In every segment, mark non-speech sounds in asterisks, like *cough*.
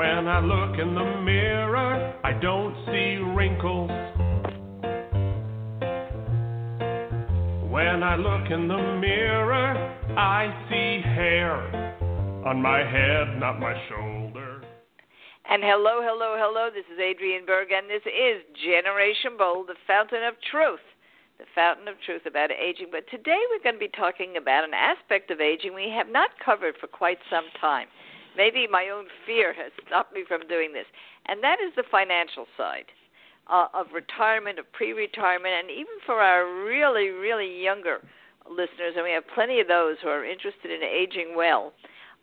When I look in the mirror, I don't see wrinkles. When I look in the mirror, I see hair on my head, not my shoulder. And hello, hello, hello. This is Adriane Berg, and this is Generation Bold, the fountain of truth. The fountain of truth about aging. But today we're going to be talking about an aspect of aging we have not covered for quite some time. Maybe my own fear has stopped me from doing this, and that is the financial side uh, of retirement, of pre retirement, and even for our really, really younger listeners, and we have plenty of those who are interested in aging well,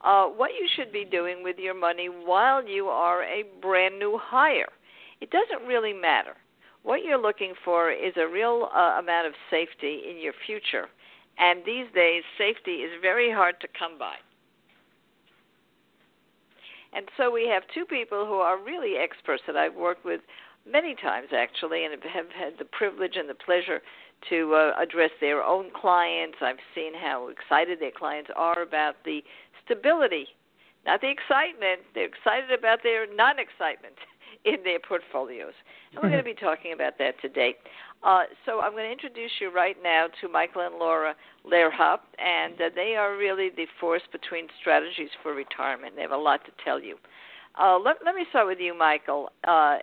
uh, what you should be doing with your money while you are a brand new hire. It doesn't really matter. What you're looking for is a real uh, amount of safety in your future. And these days, safety is very hard to come by. And so we have two people who are really experts that I've worked with many times actually, and have had the privilege and the pleasure to uh, address their own clients. I've seen how excited their clients are about the stability, not the excitement. They're excited about their non-excitement *laughs* in their portfolios, and we're going to be talking about that today. Uh, so I'm going to introduce you right now to Michael and Laura Lehrhaupt, and uh, they are really the force between strategies for retirement. They have a lot to tell you. Uh, let, let me start with you, Michael. Uh,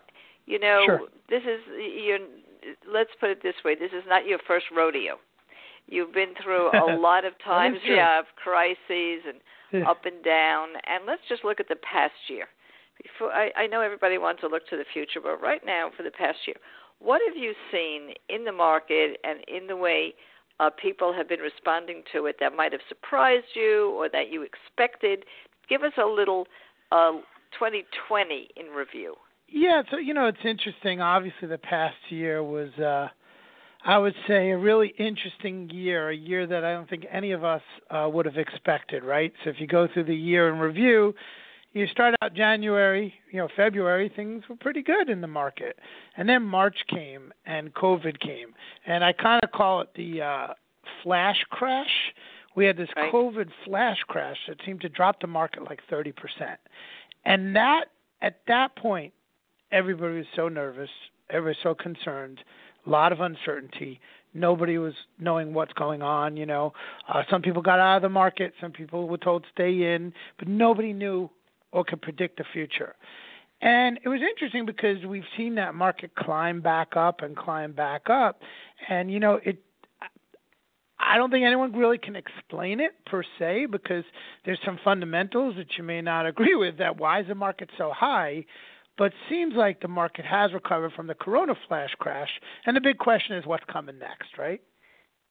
you know, sure. this is your. Let's put it this way: this is not your first rodeo. You've been through a *laughs* lot of times, yeah, of crises and up and down. And let's just look at the past year. Before I, I know everybody wants to look to the future, but right now, for the past year, what have you seen in the market and in the way uh, people have been responding to it that might have surprised you or that you expected? Give us a little uh, 2020 in review. Yeah, so you know it's interesting. Obviously, the past year was, uh, I would say, a really interesting year. A year that I don't think any of us uh, would have expected. Right. So if you go through the year in review, you start out January, you know, February, things were pretty good in the market, and then March came and COVID came, and I kind of call it the uh, flash crash. We had this right. COVID flash crash that seemed to drop the market like 30%. And that at that point everybody was so nervous, everybody was so concerned, a lot of uncertainty. Nobody was knowing what's going on. You know, uh, some people got out of the market, some people were told stay in, but nobody knew or could predict the future. And it was interesting because we've seen that market climb back up and climb back up, and you know it. I don't think anyone really can explain it per se because there's some fundamentals that you may not *laughs* agree with. That why is the market so high? but seems like the market has recovered from the corona flash crash and the big question is what's coming next right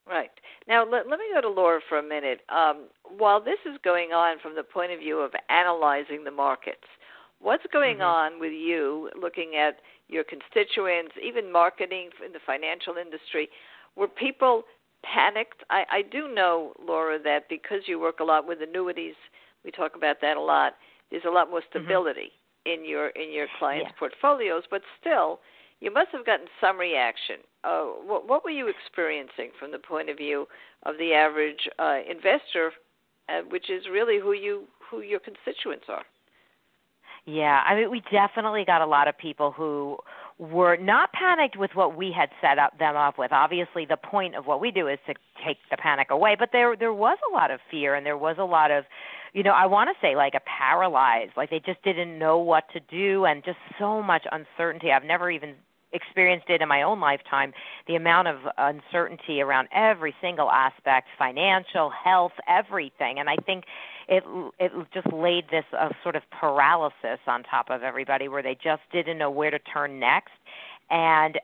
right now let, let me go to laura for a minute um, while this is going on from the point of view of analyzing the markets what's going mm-hmm. on with you looking at your constituents even marketing in the financial industry were people panicked i, I do know laura that because you work a lot with annuities we talk about that a lot there's a lot more Mm-hmm. stability in your in your clients' Yeah. portfolios, but still, you must have gotten some reaction. Uh, what, what were you experiencing from the point of view of the average uh, investor, uh, which is really who you who your constituents are? Yeah, I mean, we definitely got a lot of people who were not panicked with what we had set up them up with. Obviously, the point of what we do is to take the panic away, but there there was a lot of fear and there was a lot of, you know, I want to say like a paralyzed, like they just didn't know what to do and just so much uncertainty. I've never even experienced it in my own lifetime the amount of uncertainty around every single aspect financial health everything. And i think it it just laid this uh, sort of paralysis on top of everybody where they just didn't know where to turn next. And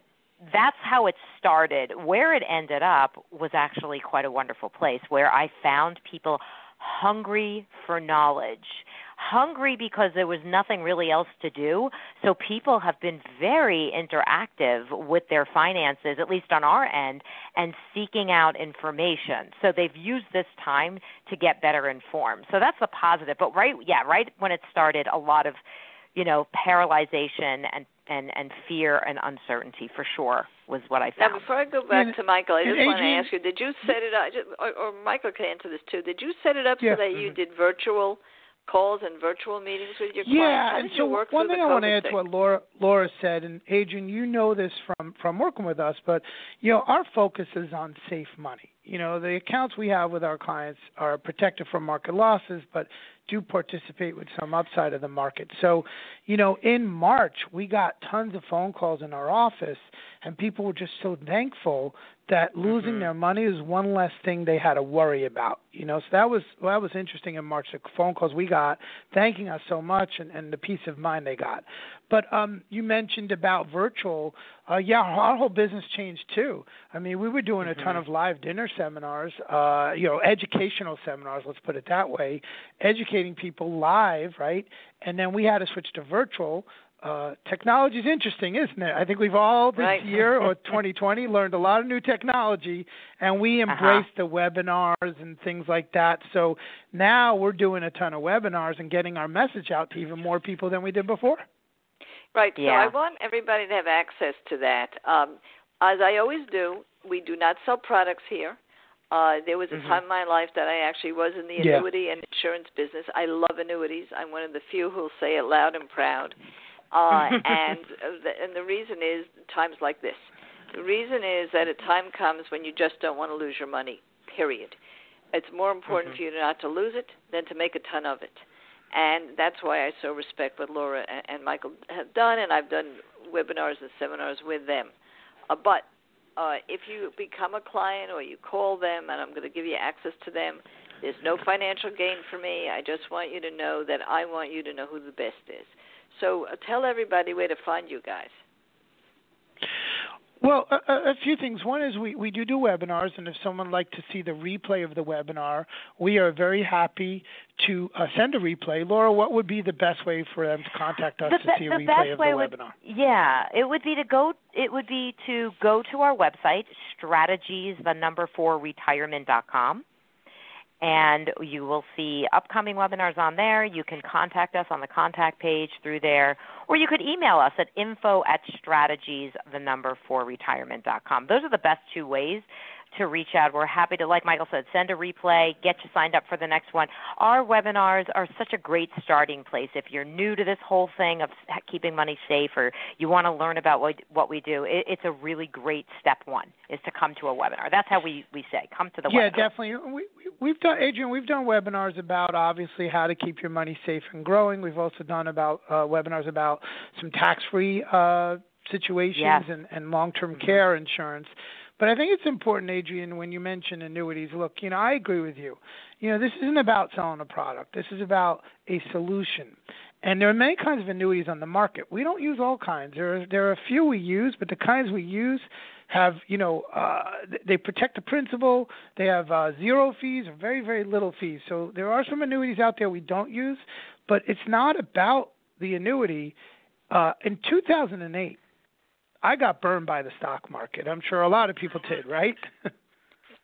that's how it started. Where it ended up was actually quite a wonderful place where i found people hungry for knowledge hungry because there was nothing really else to do. So people have been very interactive with their finances, at least on our end, and seeking out information. So they've used this time to get better informed. So that's the positive. But right, yeah, right when it started, a lot of, you know, paralyzation and and and fear and uncertainty for sure was what I found. Now, before I go back And- to Michael, I and just want to ask you: Did you set it up, or, or Michael can answer this too? Did you set it up Yeah. so that you Mhm. did virtual calls and virtual meetings with your yeah, clients? How and so one thing I want to add thing? to what Laura Laura said, and Adriane, you know this from from working with us, but you know our focus is on safe money. You know the accounts we have with our clients are protected from market losses, but do participate with some upside of the market. So, you know, in March we got tons of phone calls in our office, and people were just so thankful that losing Mhm. their money is one less thing they had to worry about. You know, so that was well, that was interesting in March. The phone calls we got thanking us so much and, and the peace of mind they got. But um, you mentioned about virtual. Uh, yeah, our whole business changed too. I mean, we were doing a ton Mhm. of live dinner seminars, uh, you know, educational seminars. Let's put it that way, educating people live, right? And then we had to switch to virtual uh, technology is interesting, isn't it? I think we've all this Right. year or *laughs* 2020 learned a lot of new technology, and we Uh-huh. embraced the webinars and things like that. So now we're doing a ton of webinars and getting our message out to even more people than we did before. Right. So I want everybody to have access to that. Um, as I always do, we do not sell products here. Uh, there was a Mhm. time in my life that I actually was in the Yeah. annuity and insurance business. I love annuities. I'm one of the few who'll say it loud and proud. Uh, *laughs* and the, and the reason is times like this. The reason is that a time comes when you just don't want to lose your money. Period. It's more important Mhm. for you not to lose it than to make a ton of it and that's why I so respect what Laura and, Michael have done, and I've done webinars and seminars with them. Uh, but uh, if you become a client or you call them, and I'm going to give you access to them, there's no financial gain for me. I just want you to know that I want you to know who the best is. So uh, tell everybody where to find you guys. Well, a, a few things. One is we, we do do webinars, and if someone would like to see the replay of the webinar, we are very happy to uh, send a replay. Laura, what would be the best way for them to contact us the, to see a the replay of the would, webinar? Yeah, it would be to go. It would be to go to our website, strategies the number four retirement dot com, and you will see upcoming webinars on there. You can contact us on the contact page through there, or you could email us at info at strategies the number four retirement dot com. Those are the best two ways to reach out. We're happy to, like Michael said, send a replay, get you signed up for the next one. Our webinars are such a great starting place. If you're new to this whole thing of keeping money safe or you want to learn about what, what we do, it, it's a really great step one is to come to a webinar. That's how we, we say, come to the yeah, webinar. definitely. We, we, we've done, Adriane. We've done webinars about obviously how to keep your money safe and growing. We've also done about uh, webinars about some tax-free uh, situations Yes. and, and long-term Mhm. care insurance. But I think it's important, Adriane, when you mention annuities. Look, you know, I agree with you. You know, this isn't about selling a product. This is about a solution. And there are many kinds of annuities on the market. We don't use all kinds. There are, there are a few we use, but the kinds we use have, you know, uh, they protect the principal. They have uh, zero fees or very, very little fees. So there are some annuities out there we don't use, but it's not about the annuity. Uh, in 2008, I got burned by the stock market. I'm sure a lot of people did, right? *laughs*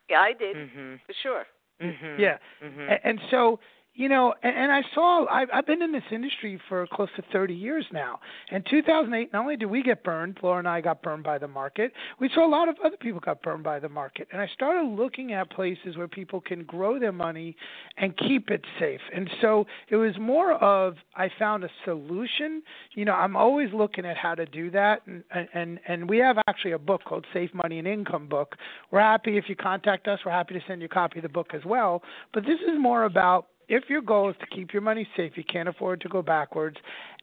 Yeah, I did Mhm. for sure. Mhm. yeah. Mhm. A- And so, you know, and, and I saw I've, I've been in this industry for close to 30 years now. In 2008, not only did we get burned, Laura and I got burned by the market. We saw a lot of other people got burned by the market, and I started looking at places where people can grow their money and keep it safe. And so it was more of I found a solution. You know, I'm always looking at how to do that, and and and we have actually a book called Safe Money and Income Book. We're happy if you contact us. We're happy to send you a copy of the book as well. But this is more about if your goal is to keep your money safe, you can't afford to go backwards,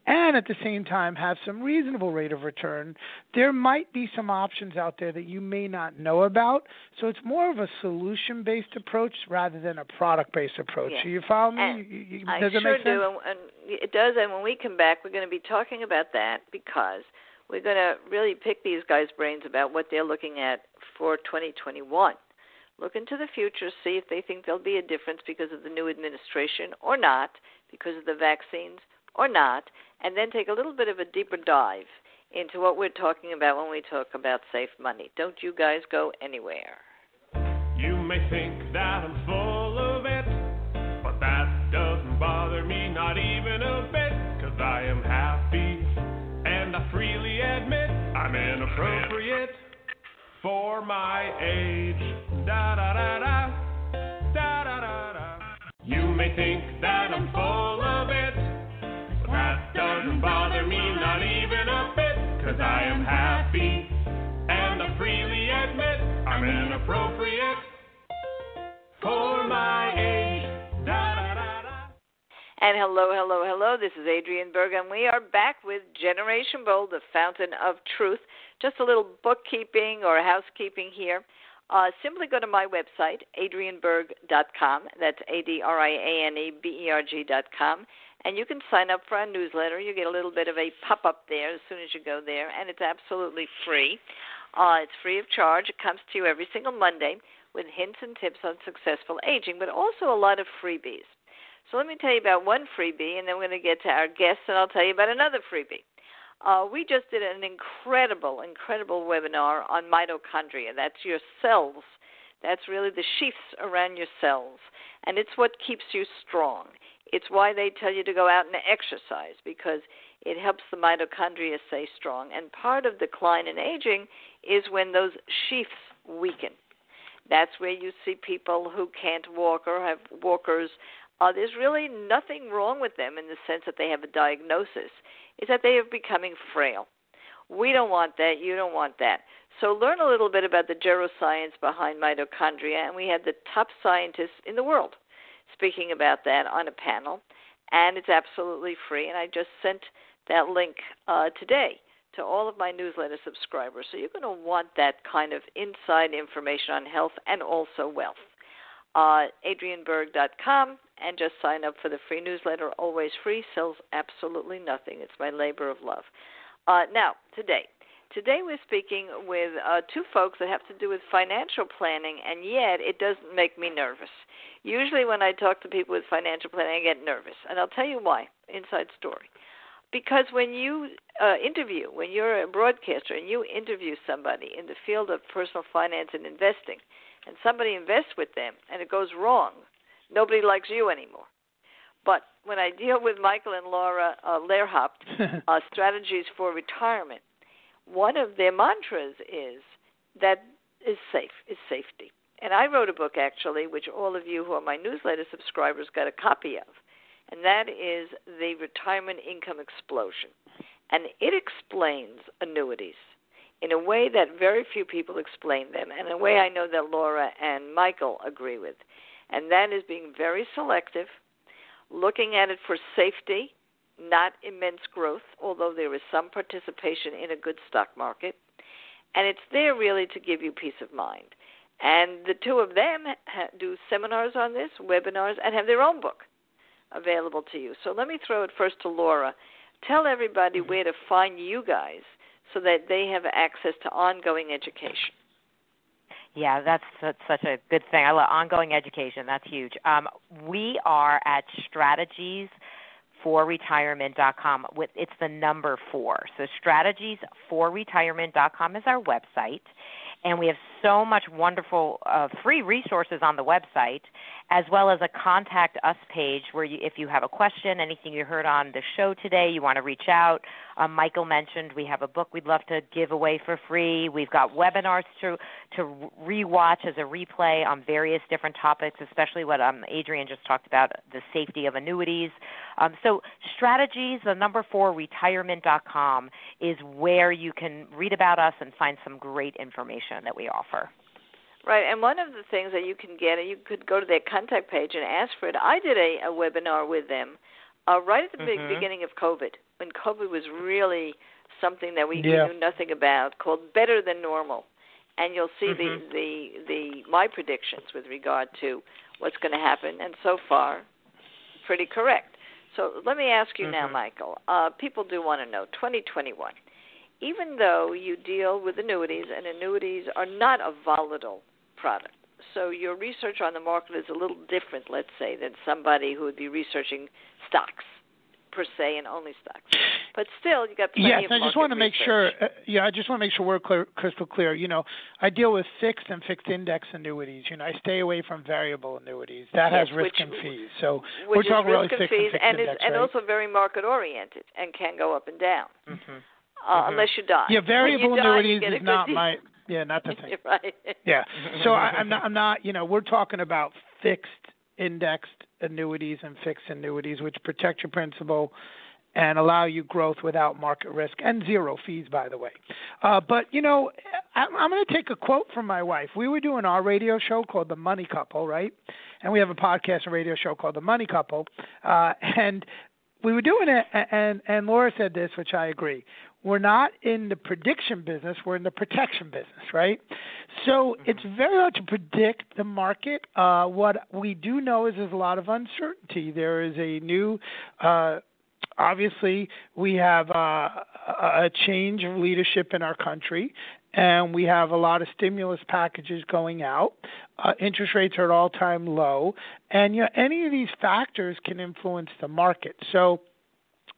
and at the same time have some reasonable rate of return, there might be some options out there that you may not know about. So it's more of a solution based approach rather than a product based approach. Yeah. So you follow me? And You- you- I does sure make sense? do, and, and it does. And when we come back, we're going to be talking about that because we're going to really pick these guys' brains about what they're looking at for 2021. Look into the future, see if they think there'll be a difference because of the new administration or not, because of the vaccines or not, and then take a little bit of a deeper dive into what we're talking about when we talk about safe money. Don't you guys go anywhere. You may think that I'm full of it, but that doesn't bother me not even a bit, cause I am happy, and I freely admit I'm inappropriate for my age da da da da da da da da. You may think that I'm full of it, but that doesn't bother me not even a bit, cause I am happy and I freely admit I'm inappropriate for my age. And hello, hello, hello. This is Adriane Berg, and we are back with Generation Bold, the Fountain of Truth. Just a little bookkeeping or housekeeping here. Uh, simply go to my website, adrianeberg.com. That's A D R I A N E B E R G.com. And you can sign up for our newsletter. You get a little bit of a pop up there as soon as you go there, and it's absolutely free. Uh, it's free of charge. It comes to you every single Monday with hints and tips on successful aging, but also a lot of freebies. So let me tell you about one freebie, and then we're going to get to our guests, and I'll tell you about another freebie. Uh, we just did an incredible, incredible webinar on mitochondria. That's your cells. That's really the sheaths around your cells. And it's what keeps you strong. It's why they tell you to go out and exercise because it helps the mitochondria stay strong. And part of decline in aging is when those sheaths weaken. That's where you see people who can't walk or have walkers. Uh, there's really nothing wrong with them in the sense that they have a diagnosis is that they are becoming frail. We don't want that. You don't want that. So learn a little bit about the geroscience behind mitochondria, and we had the top scientists in the world speaking about that on a panel, and it's absolutely free. And I just sent that link uh, today to all of my newsletter subscribers. So you're going to want that kind of inside information on health and also wealth. Uh, AdrianeBerg.com and just sign up for the free newsletter. Always free, sells absolutely nothing. It's my labor of love. Uh, now, today. Today we're speaking with uh, two folks that have to do with financial planning, and yet it doesn't make me nervous. Usually, when I talk to people with financial planning, I get nervous, and I'll tell you why. Inside story. Because when you uh, interview, when you're a broadcaster and you interview somebody in the field of personal finance and investing, and somebody invests with them and it goes wrong, nobody likes you anymore. But when I deal with Michael and Laura uh, Lehrhaupt, *laughs* uh, strategies for retirement, one of their mantras is that is safe, is safety. And I wrote a book actually, which all of you who are my newsletter subscribers got a copy of, and that is the retirement income explosion, and it explains annuities in a way that very few people explain them, and a way I know that Laura and Michael agree with. And that is being very selective, looking at it for safety, not immense growth, although there is some participation in a good stock market. And it's there really to give you peace of mind. And the two of them do seminars on this, webinars, and have their own book available to you. So let me throw it first to Laura. Tell everybody mm-hmm. where to find you guys so that they have access to ongoing education. Yeah, that's, that's such a good thing. I love ongoing education. That's huge. Um, we are at strategies for retirement.com with it's the number 4. So strategies for retirement.com is our website and we have so much wonderful uh, free resources on the website as well as a contact us page where you, if you have a question, anything you heard on the show today, you want to reach out. Um, Michael mentioned we have a book we'd love to give away for free. We've got webinars to to rewatch as a replay on various different topics, especially what um, Adriane just talked about, the safety of annuities. Um, so strategies, the number four, retirement.com is where you can read about us and find some great information that we offer. Right, and one of the things that you can get, you could go to their contact page and ask for it. I did a, a webinar with them uh, right at the mm-hmm. beginning of COVID, when COVID was really something that we yeah. knew nothing about, called Better Than Normal. And you'll see mm-hmm. the, the the my predictions with regard to what's going to happen, and so far, pretty correct. So let me ask you mm-hmm. now, Michael. Uh, people do want to know 2021. Even though you deal with annuities, and annuities are not a volatile product. So your research on the market is a little different, let's say, than somebody who would be researching stocks per se and only stocks. But still, you got plenty yes, of I just want to make sure. Uh, yeah, I just want to make sure we're clear, crystal clear. You know, I deal with fixed and fixed index annuities. You know, I stay away from variable annuities. That yes, has risk which, and fees. So we're talking really fixed and, and, index, and right? also very market oriented and can go up and down. Mm-hmm. Uh, mm-hmm. Unless you die. Yeah, *laughs* variable die, annuities is not deal. my yeah, not the *laughs* thing. right. Yeah. So I, I'm not. *laughs* I'm not. You know, we're talking about fixed indexed annuities and fixed annuities, which protect your principal and allow you growth without market risk and zero fees, by the way. Uh, but you know, I'm, I'm going to take a quote from my wife. We were doing our radio show called The Money Couple, right? And we have a podcast and radio show called The Money Couple, uh, and we were doing it, and and Laura said this, which I agree. We're not in the prediction business; we're in the protection business, right? So mm-hmm. it's very hard to predict the market. Uh, what we do know is there's a lot of uncertainty. There is a new uh, obviously we have uh, a change of leadership in our country and we have a lot of stimulus packages going out. Uh, interest rates are at all-time low, and you know any of these factors can influence the market. So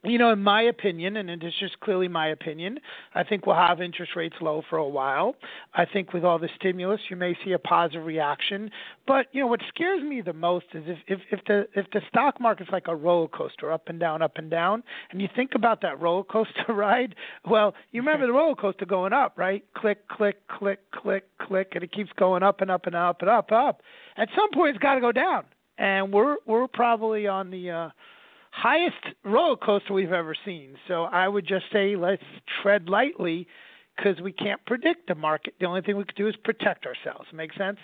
you know, in my opinion, and it is just clearly my opinion, I think we'll have interest rates low for a while. I think with all the stimulus, you may see a positive reaction. But you know, what scares me the most is if if, if the if the stock market's like a roller coaster, up and down, up and down, and you think about that roller coaster *laughs* ride. Well, you remember the roller coaster going up, right? Click, click, click, click, click, and it keeps going up and up and up and up, up. At some point, it's got to go down, and we're we're probably on the uh, highest roller coaster we've ever seen. So I would just say let's tread lightly because we can't predict the market. The only thing we can do is protect ourselves. Make sense?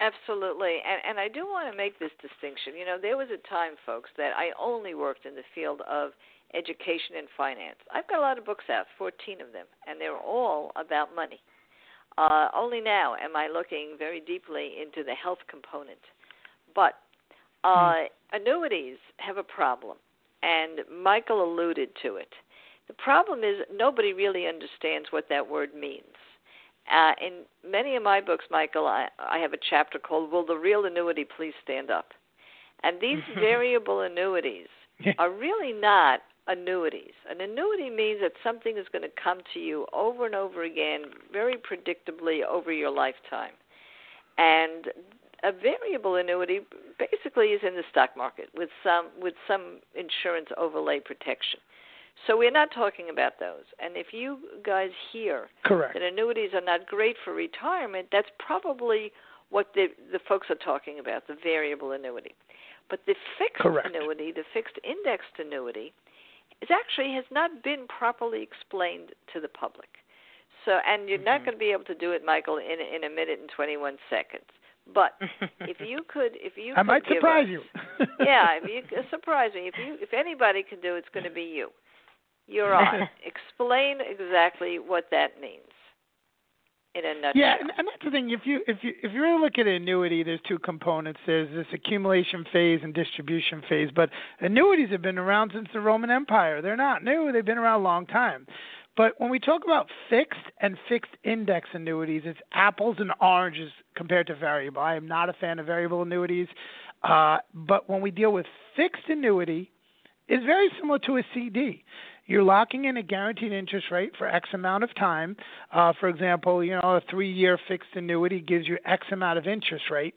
Absolutely. And and I do want to make this distinction. You know, there was a time folks that I only worked in the field of education and finance. I've got a lot of books out, 14 of them, and they're all about money. Uh, only now am I looking very deeply into the health component. But uh, hmm. annuities have a problem and Michael alluded to it. The problem is nobody really understands what that word means. Uh, in many of my books, Michael, I, I have a chapter called "Will the Real Annuity Please Stand Up?" And these *laughs* variable annuities are really not annuities. An annuity means that something is going to come to you over and over again, very predictably over your lifetime. And a variable annuity basically is in the stock market with some with some insurance overlay protection. So we're not talking about those. And if you guys hear Correct. that annuities are not great for retirement, that's probably what the the folks are talking about, the variable annuity. But the fixed Correct. annuity, the fixed indexed annuity, is actually has not been properly explained to the public. So, and you're mm-hmm. not going to be able to do it, Michael, in in a minute and 21 seconds. But *laughs* if you could, if you, could I might surprise us, you. *laughs* yeah, if you *laughs* surprise me, if you, if anybody can do, it, it's going to be you. You're on. Explain exactly what that means in a nutshell. Yeah, and, and that's the thing. If you if you if you really look at an annuity, there's two components. There's this accumulation phase and distribution phase. But annuities have been around since the Roman Empire. They're not new. They've been around a long time. But when we talk about fixed and fixed index annuities, it's apples and oranges compared to variable. I am not a fan of variable annuities. Uh, but when we deal with fixed annuity, it's very similar to a CD. You're locking in a guaranteed interest rate for X amount of time. Uh, for example, you know, a three-year fixed annuity gives you X amount of interest rate.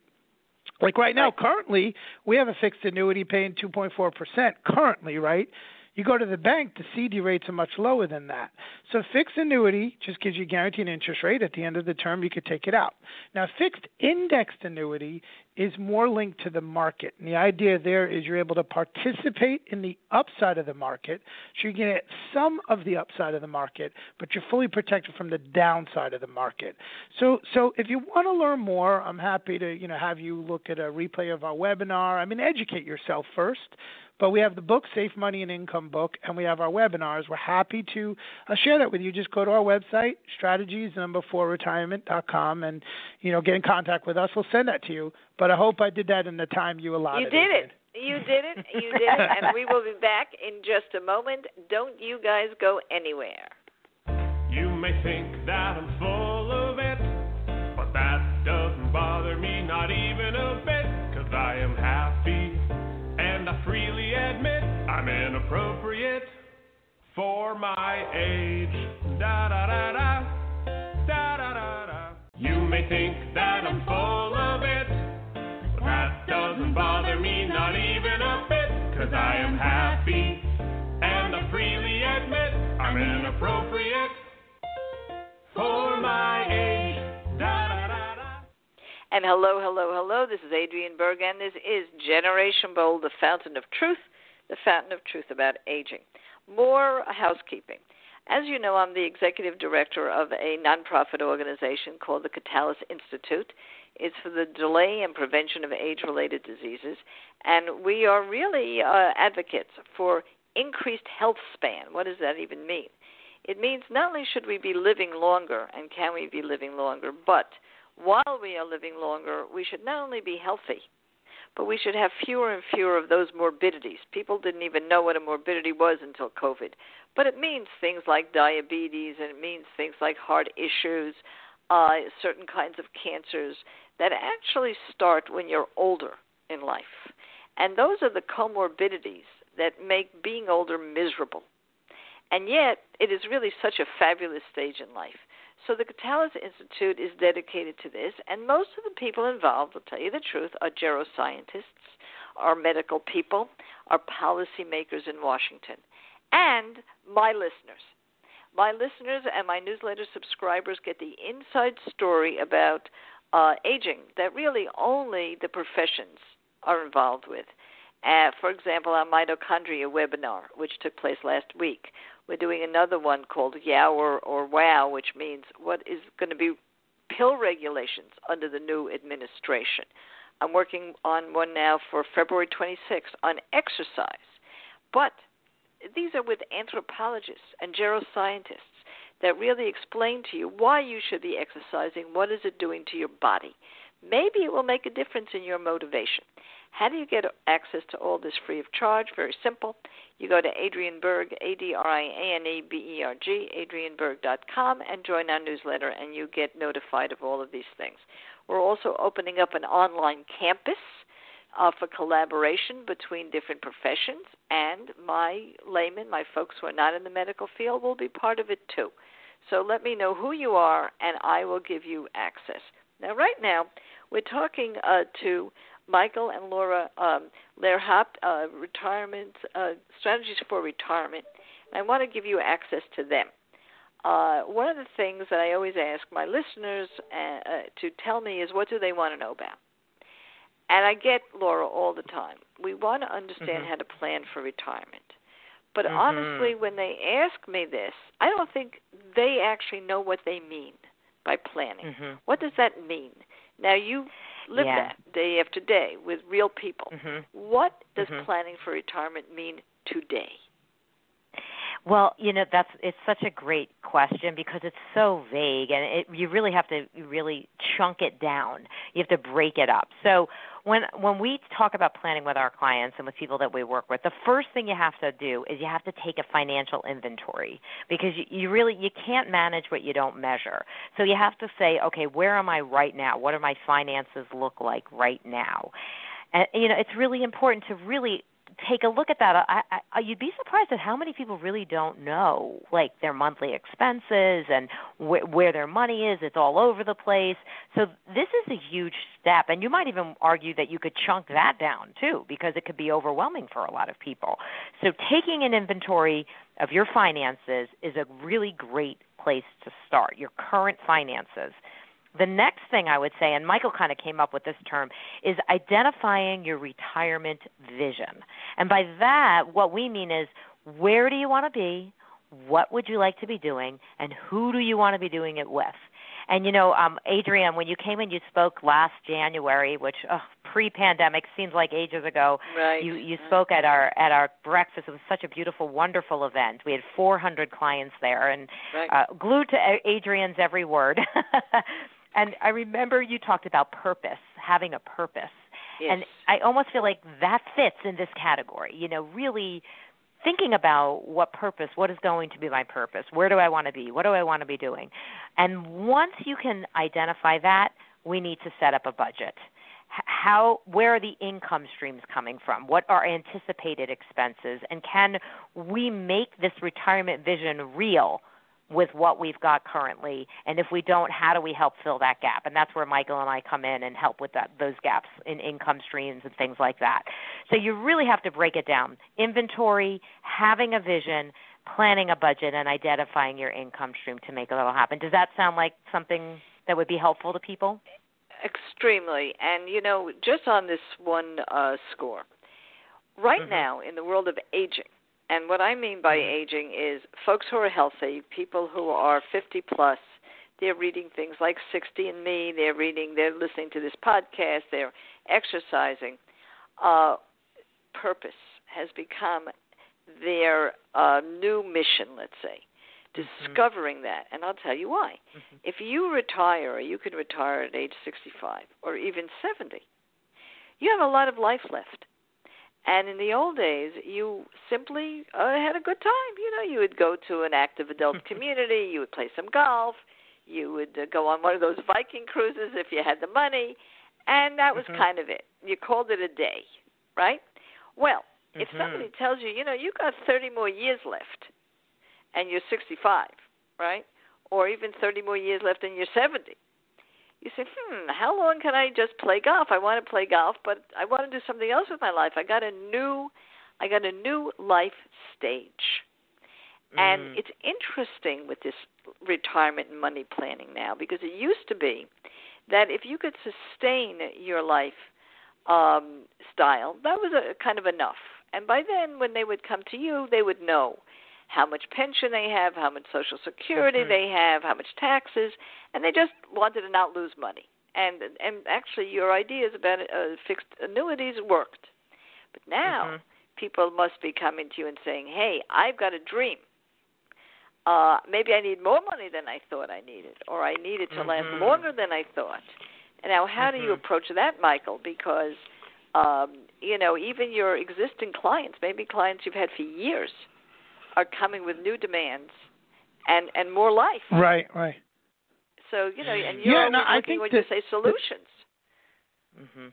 Like right now, currently, we have a fixed annuity paying 2.4% currently, right? You go to the bank, the CD rates are much lower than that. So fixed annuity just gives you guaranteed interest rate. At the end of the term, you could take it out. Now, fixed indexed annuity is more linked to the market. And the idea there is you're able to participate in the upside of the market. So you get some of the upside of the market, but you're fully protected from the downside of the market. So so if you want to learn more, I'm happy to, you know, have you look at a replay of our webinar. I mean, educate yourself first. But we have the book, Safe Money and Income book, and we have our webinars. We're happy to uh, share that with you. Just go to our website, strategies number four retirement.com, and you know get in contact with us. We'll send that to you. But I hope I did that in the time you allotted. You did it. You did it. You did it. and we will be back in just a moment. Don't you guys go anywhere. You may think that I'm full of it, but that doesn't bother me, not even a bit, because I am happy and I freely admit I'm inappropriate for my age. Da da da da. Da da da da. You may think that I'm full of it, but that bother me not even a bit, cause I am happy and I freely admit I'm inappropriate for my age. And hello, hello, hello. This is Adriane Berg, and this is Generation Bold, the fountain of truth, the fountain of truth about aging. more housekeeping. As you know, I'm the executive director of a nonprofit organization called the Catalyst Institute. It's for the delay and prevention of age related diseases. And we are really uh, advocates for increased health span. What does that even mean? It means not only should we be living longer and can we be living longer, but while we are living longer, we should not only be healthy, but we should have fewer and fewer of those morbidities. People didn't even know what a morbidity was until COVID. But it means things like diabetes and it means things like heart issues, uh, certain kinds of cancers that actually start when you're older in life. And those are the comorbidities that make being older miserable. And yet, it is really such a fabulous stage in life. So, the Catalyst Institute is dedicated to this, and most of the people involved, will tell you the truth, are geroscientists, are medical people, are policymakers in Washington, and my listeners. My listeners and my newsletter subscribers get the inside story about uh, aging that really only the professions are involved with. Uh, for example, our mitochondria webinar, which took place last week. We're doing another one called YOW or, or WOW, which means what is going to be pill regulations under the new administration. I'm working on one now for February 26th on exercise. But these are with anthropologists and geroscientists that really explain to you why you should be exercising, what is it doing to your body. Maybe it will make a difference in your motivation. How do you get access to all this free of charge? Very simple. You go to Adriane Berg, A D R I A N E B E R G, adrianeberg.com, and join our newsletter, and you get notified of all of these things. We're also opening up an online campus uh, for collaboration between different professions, and my laymen, my folks who are not in the medical field, will be part of it too. So let me know who you are, and I will give you access. Now, right now, we're talking uh, to Michael and Laura um, uh, retirement uh, strategies for retirement. I want to give you access to them. Uh, one of the things that I always ask my listeners uh, uh, to tell me is what do they want to know about. And I get Laura all the time. We want to understand mm-hmm. how to plan for retirement. But mm-hmm. honestly, when they ask me this, I don't think they actually know what they mean by planning. Mm-hmm. What does that mean? Now you live yeah. that day after day with real people. Mm-hmm. What does Mhm. planning for retirement mean today? Well, you know that's it's such a great question because it's so vague, and it, you really have to really chunk it down. You have to break it up. So when when we talk about planning with our clients and with people that we work with, the first thing you have to do is you have to take a financial inventory because you, you really you can't manage what you don't measure. So you have to say, okay, where am I right now? What do my finances look like right now? And you know, it's really important to really take a look at that. I, I, you'd be surprised at how many people really don't know, like their monthly expenses and wh- where their money is. It's all over the place. So this is a huge step, and you might even argue that you could chunk that down too, because it could be overwhelming for a lot of people. So taking an inventory of your finances is a really great place to start. Your current finances. The next thing I would say, and Michael kind of came up with this term, is identifying your retirement vision. And by that, what we mean is where do you want to be? What would you like to be doing? And who do you want to be doing it with? And you know, um, Adriane, when you came in, you spoke last January, which oh, pre-pandemic seems like ages ago. Right. You you spoke at our at our breakfast. It was such a beautiful, wonderful event. We had 400 clients there, and Right. uh, glued to Adriane's every word. *laughs* and I remember you talked about purpose, having a purpose. yes. And I almost feel like that fits in this category. You know, really thinking about what purpose, what is going to be my purpose, where do I want to be, what do I want to be doing. And once you can identify that, we need to set up a budget. How, where are the income streams coming from? What are anticipated expenses? And can we make this retirement vision real with what we've got currently and if we don't how do we help fill that gap? And that's where michael and i come in and help with that those gaps in income streams and things like that. So you really have to break it down. Inventory having a vision planning a budget and identifying your income stream to make it all happen. Does that sound like something that would be helpful to people? Extremely. And, you know, just on this one uh, score, right Mhm. now in the world of aging, And what I mean by Mm-hmm. aging is folks who are healthy, people who are 50 plus, they're reading things like 60 and Me, they're reading, they're listening to this podcast, they're exercising. Uh, purpose has become their uh, new mission, let's say. Discovering that, and I'll tell you why. If you retire, you can retire at age 65 or even 70. You have a lot of life left. And in the old days, you simply uh, had a good time. You know, you would go to an active adult *laughs* community, you would play some golf, you would uh, go on one of those Viking cruises if you had the money, and that was Mhm. kind of it. You called it a day, right? Well, if Mhm. somebody tells you, you know, you got 30 more years left, and you're 65, right? Or even 30 more years left, and you're 70 you say, hmm, how long can I just play golf? I want to play golf, but I want to do something else with my life. I got a new, I got a new life stage, and Mm. it's interesting with this retirement and money planning now because it used to be that if you could sustain your life um, style, that was a kind of enough. And by then, when they would come to you, they would know how much pension they have, how much Social Security Mhm. they have, how much taxes, and they just wanted to not lose money. And and actually, your ideas about uh, fixed annuities worked. But now, Mhm. people must be coming to you and saying, "Hey, I've got a dream. Uh, maybe I need more money than I thought I needed, or I need it to last Mhm. longer than I thought." And now, how do you Mhm. approach that, Michael? Because um, you know, even your existing clients, maybe clients you've had for years, are coming with new demands and and more life. Right, right. So you know, and you're Yeah, always no, I looking think when that- you say solutions. Mhm.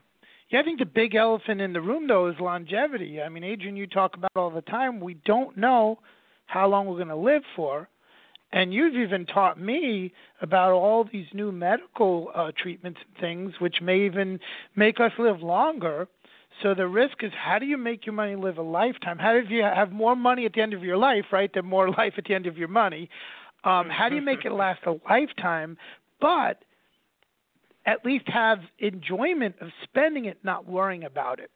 Yeah, I think the big elephant in the room though is longevity. I mean, Adriane, you talk about all the time. We don't know how long we're going to live for, and you've even taught me about all these new medical uh, treatments and things, which may even make us live longer. So the risk is, how do you make your money live a lifetime? How do you have more money at the end of your life, right? Than more *laughs* life at the end of your money. Um, how do you make it last a lifetime, but at least have enjoyment of spending it, not worrying about it.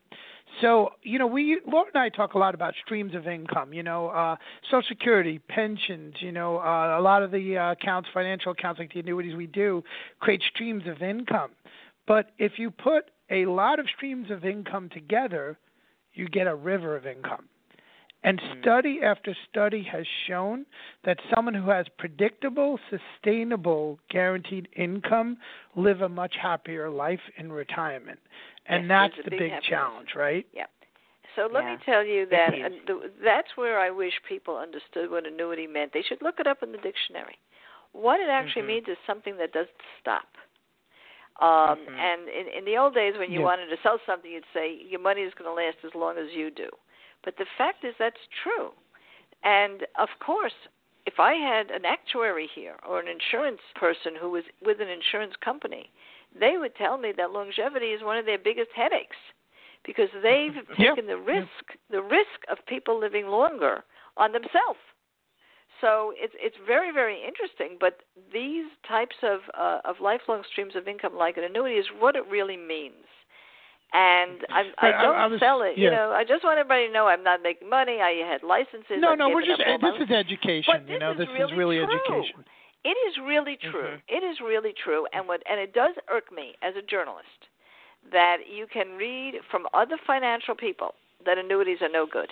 So, you know, we Laura and I talk a lot about streams of income. You know, uh, Social Security, pensions. You know, uh, a lot of the uh, accounts, financial accounts like the annuities we do, create streams of income. But if you put a lot of streams of income together, you get a river of income. And study after study has shown that someone who has predictable, sustainable, guaranteed income live a much happier life in retirement. And Yes, that's the big big challenge, right? Yeah. So let Yeah. me tell you that It uh, th- that's where I wish people understood what annuity meant. They should look it up in the dictionary. What it actually Mhm. means is something that doesn't stop. Um, Mhm. And in, in the old days, when you Yeah. wanted to sell something, you'd say your money is going to last as long as you do. But the fact is that's true. And of course, if I had an actuary here or an insurance person who was with an insurance company, they would tell me that longevity is one of their biggest headaches because they've *laughs* Yeah. taken the risk the risk of people living longer on themselves. So it's it's very very interesting. But these types of uh, of lifelong streams of income, like an annuity, is what it really means. And I, I don't I was- sell it. yeah. You know, I just want everybody to know I'm not making money. I had licenses. No, I've no, we're just up all my- this is education. But you know, this is is really really true. education. It is really true. Mhm. It is really true, and what and it does irk me as a journalist that you can read from other financial people that annuities are no good,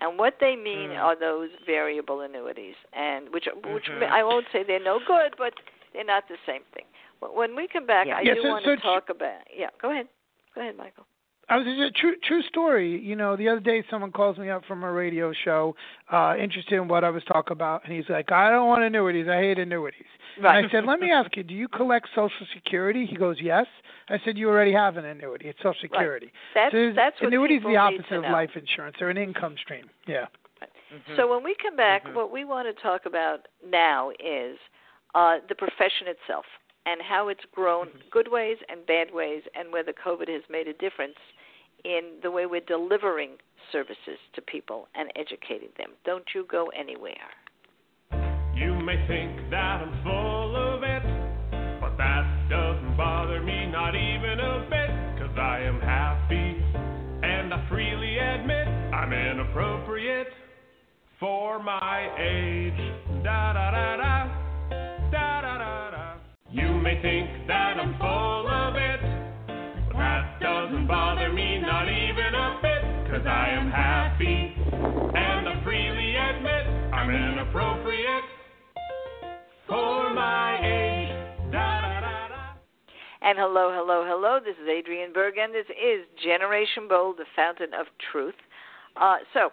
and what they mean Mm. are those variable annuities, and which which Mhm. I won't say they're no good, but they're not the same thing. When we come back, Yeah. I Yeah, do so- want so to tr- talk about. Yeah, go ahead. Go ahead, Michael. I was a true true story. You know, the other day someone calls me up from a radio show, uh, interested in what I was talking about, and he's like, "I don't want annuities. I hate annuities." And I said, "Let me ask you, do you collect Social Security?" He goes, "Yes." I said, "You already have an annuity. It's Social Security." That's so that's what annuities people the opposite of life insurance. They're an income stream. Yeah. So when we come back, Mhm. what we want to talk about now is uh, the profession itself and how it's grown, good ways and bad ways, and whether COVID has made a difference in the way we're delivering services to people and educating them. Don't you go anywhere. May think that I'm full of it, but that doesn't bother me not even a bit, cause I am happy, and I freely admit I'm inappropriate. for my age. And hello, hello, hello. This is Adriane Berg, and this is Generation Bold, the fountain of truth. Uh, so,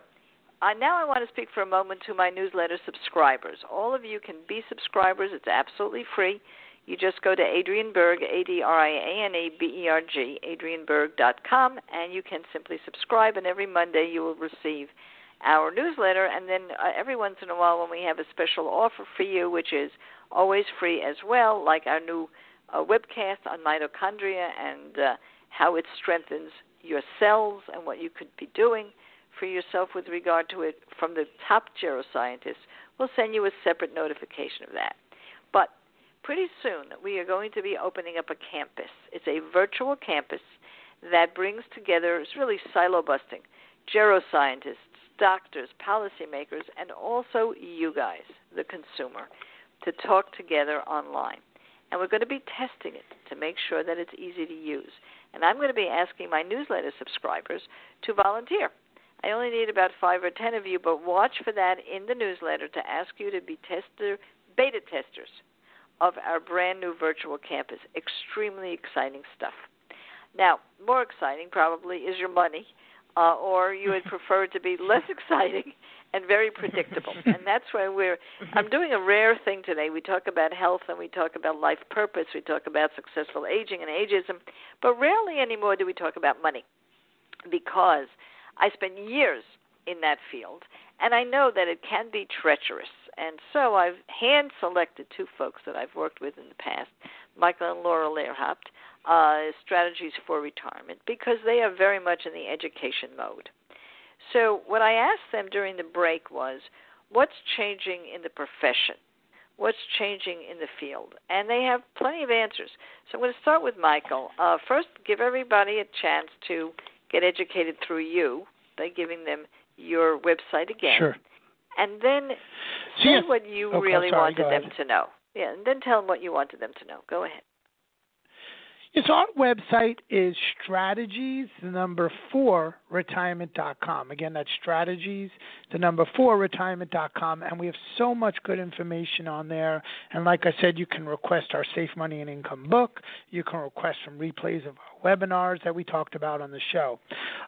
uh, now I want to speak for a moment to my newsletter subscribers. All of you can be subscribers. It's absolutely free. You just go to Adriane Berg, A D R I A N E B E R G, AdrianeBerg.com, and you can simply subscribe. And every Monday you will receive our newsletter. And then uh, every once in a while, when we have a special offer for you, which is always free as well, like our new uh, webcast on mitochondria and uh, how it strengthens your cells and what you could be doing for yourself with regard to it from the top geroscientists, we'll send you a separate notification of that. But pretty soon, we are going to be opening up a campus. It's a virtual campus that brings together, it's really silo busting, geroscientists, doctors, policymakers, and also you guys, the consumer, to talk together online. And we're going to be testing it to make sure that it's easy to use. And I'm going to be asking my newsletter subscribers to volunteer. I only need about five or ten of you, but watch for that in the newsletter to ask you to be tester, beta testers of our brand new virtual campus. Extremely exciting stuff. Now, more exciting probably is your money, uh, or you would *laughs* prefer it to be less exciting and very predictable. *laughs* and that's why we're. I'm doing a rare thing today. We talk about health and we talk about life purpose. We talk about successful aging and ageism, but rarely anymore do we talk about money, because I spent years in that field, and I know that it can be treacherous. And so I've hand selected two folks that I've worked with in the past, Michael and Laura Lehrhaupt, uh, Strategies for Retirement, because they are very much in the education mode. So what I asked them during the break was, what's changing in the profession? What's changing in the field? And they have plenty of answers. So I'm going to start with Michael. Uh, first, give everybody a chance to get educated through you by giving them your website again. Sure. And then So, say yes. what you Okay, really sorry, wanted them to know. Yeah, and then tell them what you wanted them to know. Go ahead. Yes, our website is strategies, the number four, retirement.com. Again, that's strategies, the number four, retirement.com. And we have so much good information on there. And like I said, you can request our Safe Money and Income book. You can request some replays of our webinars that we talked about on the show.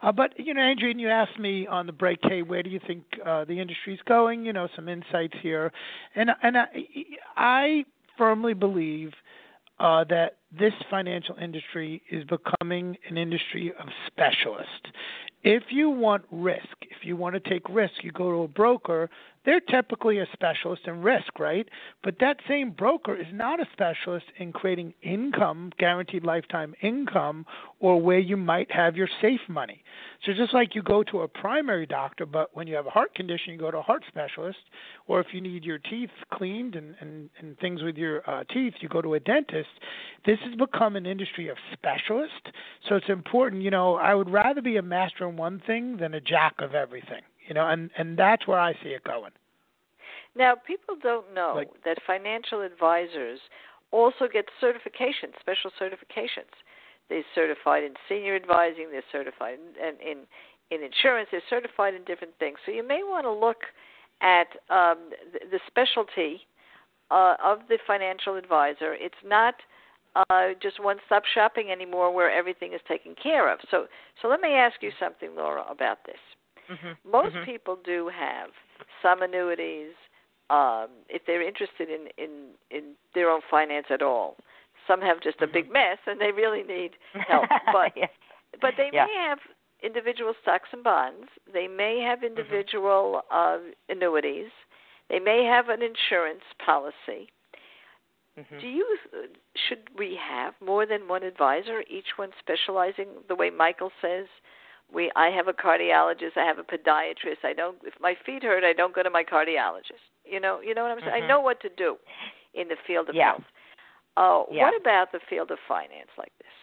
Uh, but, you know, Adriane, you asked me on the break, hey, where do you think uh, the industry's going? You know, some insights here. And, and I, I firmly believe uh, that this financial industry is becoming an industry of specialists. If you want risk, if you want to take risk, you go to a broker. They're typically a specialist in risk, right? But that same broker is not a specialist in creating income, guaranteed lifetime income, or where you might have your safe money. So just like you go to a primary doctor, but when you have a heart condition, you go to a heart specialist, or if you need your teeth cleaned and, and, and things with your uh, teeth, you go to a dentist. This has become an industry of specialists. So it's important, you know, I would rather be a master in one thing than a jack of everything. You know, and, and that's where I see it going. Now, people don't know Like- that financial advisors also get certifications, special certifications. They're certified in senior advising, they're certified in, in, in insurance, they're certified in different things. So you may want to look at um, the, the specialty uh, of the financial advisor. It's not uh, just one-stop shopping anymore, where everything is taken care of. So, so let me ask you something, Laura, about this. Mm-hmm. Most people do have some annuities um, if they're interested in, in in their own finance at all. Some have just a big mess and they really need *laughs* help. But yeah. but they Yeah. may have individual stocks and bonds. They may have individual uh, annuities. They may have an insurance policy. Mhm. Do you should we have more than one advisor, each one specializing the way Michael says? We I have a cardiologist, I have a podiatrist. I don't if my feet hurt, I don't go to my cardiologist. You know, you know what I'm saying? I Mhm. know what to do in the field of Yeah. health. Uh, Yeah. What about the field of finance like this?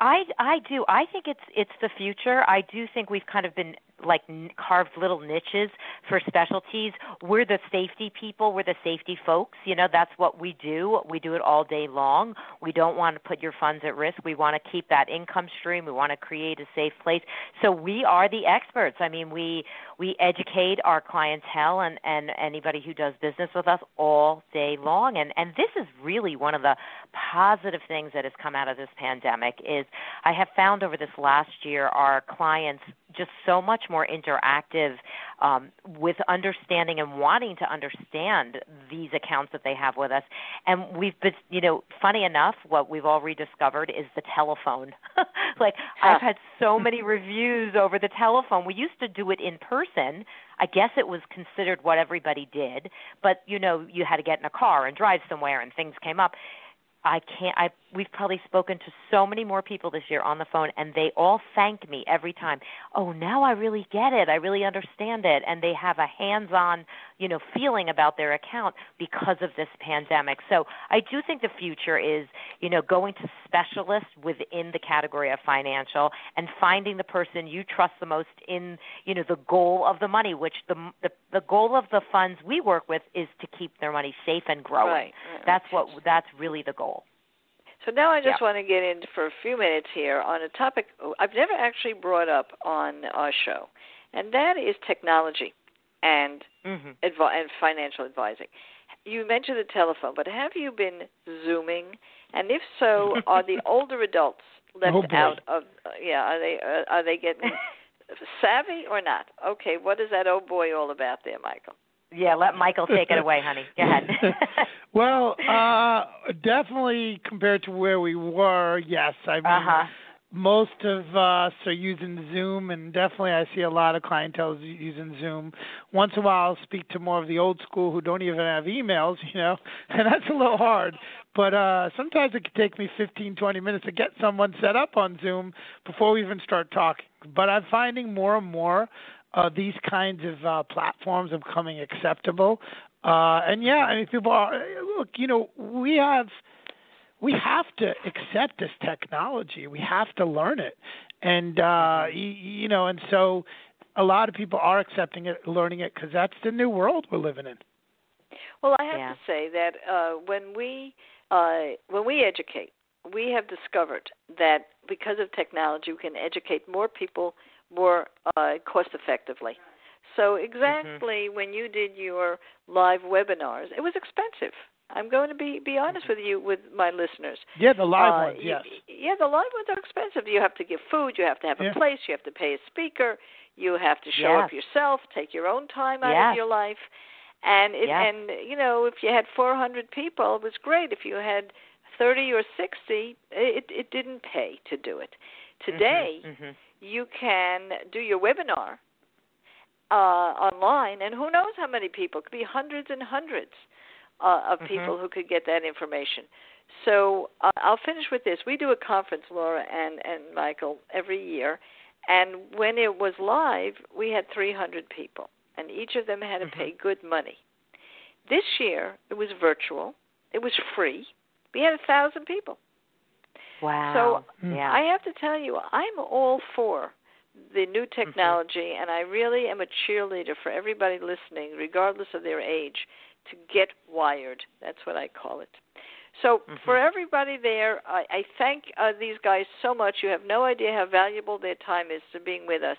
I I do. I think it's it's the future. I do think we've kind of been like carved little niches for specialties. We're the safety people. We're the safety folks. You know, that's what we do. We do it all day long. We don't want to put your funds at risk. We want to keep that income stream. We want to create a safe place. So we are the experts. I mean, we we educate our clientele and and anybody who does business with us all day long. And and this is really one of the positive things that has come out of this pandemic is I have found over this last year our clients just so much more interactive um, with understanding and wanting to understand these accounts that they have with us. And we've been, you know, funny enough, what we've all rediscovered is the telephone. *laughs* like I've had so many reviews over the telephone. We used to do it in person. I guess it was considered what everybody did, but you know, you had to get in a car and drive somewhere and things came up. I can't I we've probably spoken to so many more people this year on the phone and they all thank me every time. Oh now i really get it. I really understand it. And they have a hands on you know feeling about their account because of this pandemic. So i do think the future is you know going to specialists within the category of financial and finding the person you trust the most in you know the goal of the money which the the, the goal of the funds we work with is to keep their money safe and growing. Right, that's what that's really the goal. So now I just yeah. want to get in for a few minutes here on a topic I've never actually brought up on our show, and that is technology and mm-hmm. advi- and financial advising. You mentioned the telephone, but have you been zooming? And if so, *laughs* are the older adults left oh out of? Uh, yeah, are they uh, are they getting *laughs* savvy or not? Okay, what is that oh boy all about there, Michael? Yeah, let Michael take it away, honey. Go ahead. *laughs* well, uh definitely compared to where we were, yes. I mean uh-huh. Most of us are using Zoom and definitely I see a lot of clientele using Zoom. Once in a while I'll speak to more of the old school who don't even have emails, you know, *laughs* and that's a little hard. But uh sometimes it can take me 15, 20 minutes to get someone set up on Zoom before we even start talking. But I'm finding more and more uh, these kinds of uh, platforms are becoming acceptable. Uh, and yeah, I mean, people are look. You know, we have we have to accept this technology. We have to learn it, and uh, you, you know, and so a lot of people are accepting it, learning it, because that's the new world we're living in. Well, I have Yeah. to say that uh, when we uh, when we educate, we have discovered that because of technology, we can educate more people more uh, cost effectively. So exactly when you did your live webinars, it was expensive. I'm going to be be honest with you with my listeners. Yeah, the live Uh, ones, yes. Yeah, the live ones are expensive. You have to give food, you have to have Yeah. a place, you have to pay a speaker, you have to show up yourself, take your own time out Yes. of your life. And it, Yes. and you know, if you had 400 people, it was great. If you had 30 or 60, it it didn't pay to do it. Today, hmm you can do your webinar uh, online, and who knows how many people? It could be hundreds and hundreds uh, of Mhm. people who could get that information. So uh, I'll finish with this. We do a conference, Laura and and Michael, every year, and when it was live, we had 300 people, and each of them had to pay good money. This year, it was virtual. It was free. We had a thousand people. Wow. Hmm. yeah. I have to tell you, I'm all for the new technology, and I really am a cheerleader for everybody listening, regardless of their age, to get wired. That's what I call it. So, for everybody there, I, I thank uh, these guys so much. You have no idea how valuable their time is to being with us.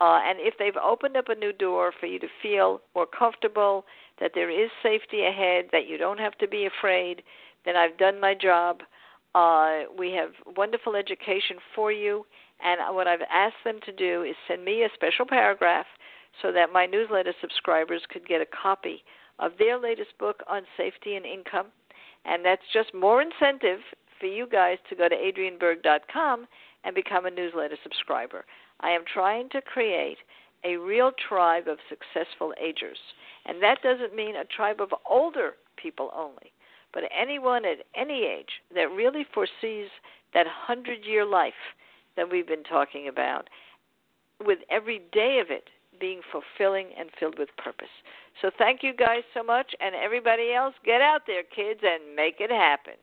Uh, and if they've opened up a new door for you to feel more comfortable, that there is safety ahead, that you don't have to be afraid, then I've done my job. Uh, we have wonderful education for you, and what I've asked them to do is send me a special paragraph so that my newsletter subscribers could get a copy of their latest book on safety and income. And that's just more incentive for you guys to go to adrianeberg.com and become a newsletter subscriber. I am trying to create a real tribe of successful agers. And that doesn't mean a tribe of older people only, but anyone at any age that really foresees that 100 year life that we've been talking about, with every day of it being fulfilling and filled with purpose. So thank you guys so much, and everybody else, get out there, kids, and make it happen.